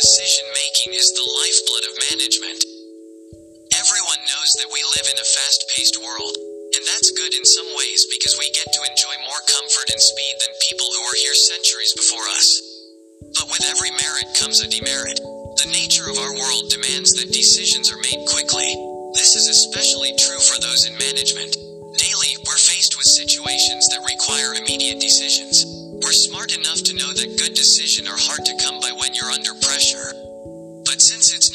decision making is the lifeblood of management. Everyone knows that we live in a fast paced world, and that's good in some ways because we get to enjoy more comfort and speed than people who were here centuries before us. But with every merit comes a demerit. The nature of our world demands that decisions are made quickly. This is especially true for those in management. Daily, we're faced with situations that require immediate decisions. We're smart enough to know that good decisions are hard to come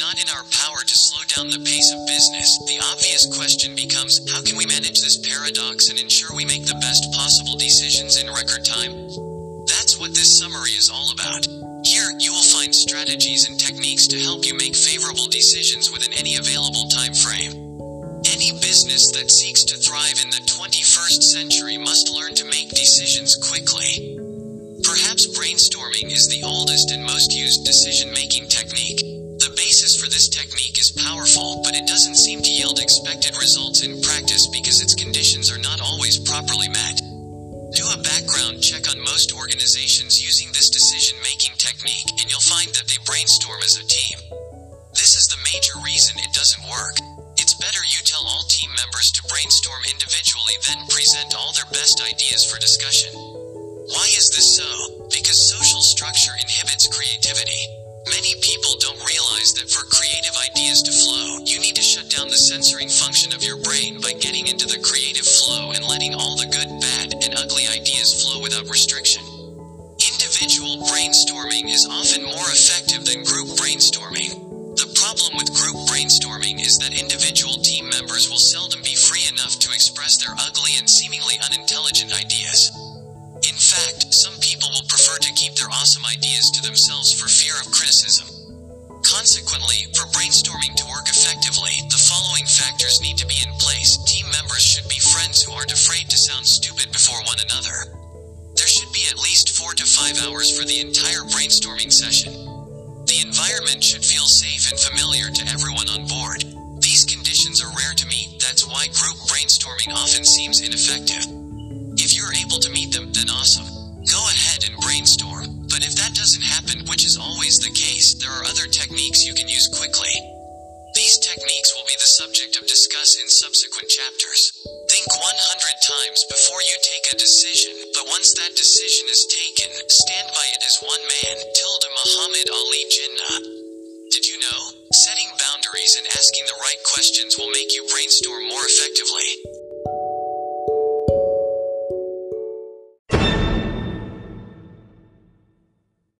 not in our power to slow down the pace of business, the obvious question becomes how can we manage this paradox and ensure we make the best possible decisions in record time? That's what this summary is all about. Here, you will find strategies and techniques to help you make favorable decisions within any available time frame. Any business that seeks to thrive in the 21st century must learn to make decisions quickly. Perhaps brainstorming is the oldest and most used decision making technique. This technique is powerful, but it doesn't seem to yield expected results in practice because its conditions are not always properly met. Do a background check on most organizations using this decision making technique, and you'll find that they brainstorm as a team. This is the major reason it doesn't work. It's better you tell all team members to brainstorm individually, then present all their best ideas for discussion. Why is this so? Because social structure inhibits creativity. Censoring function of your brain by getting into the creative flow and letting all the good, bad, and ugly ideas flow without restriction. Individual brainstorming is often more effective than group brainstorming. The problem with group brainstorming is that individual team members will seldom be free enough to express their ugly and seemingly unintelligent ideas. In fact, some people will prefer to keep their awesome ideas to themselves for fear of criticism. Consequently, for brainstorming to work effectively, following factors need to be in place. Team members should be friends who aren't afraid to sound stupid before one another. There should be at least four to five hours for the entire brainstorming session. The environment should feel safe and familiar to everyone on board. These conditions are rare to meet, that's why group brainstorming often seems ineffective. If you're able to meet them, then awesome. Go ahead and brainstorm. But if that doesn't happen, which is always the case, there are other techniques you can use quickly. The subject of discuss in subsequent chapters. Think 100 times before you take a decision, but once that decision is taken, stand by it as one man, tilde Muhammad Ali Jinnah. Did you know? Setting boundaries and asking the right questions will make you brainstorm more effectively.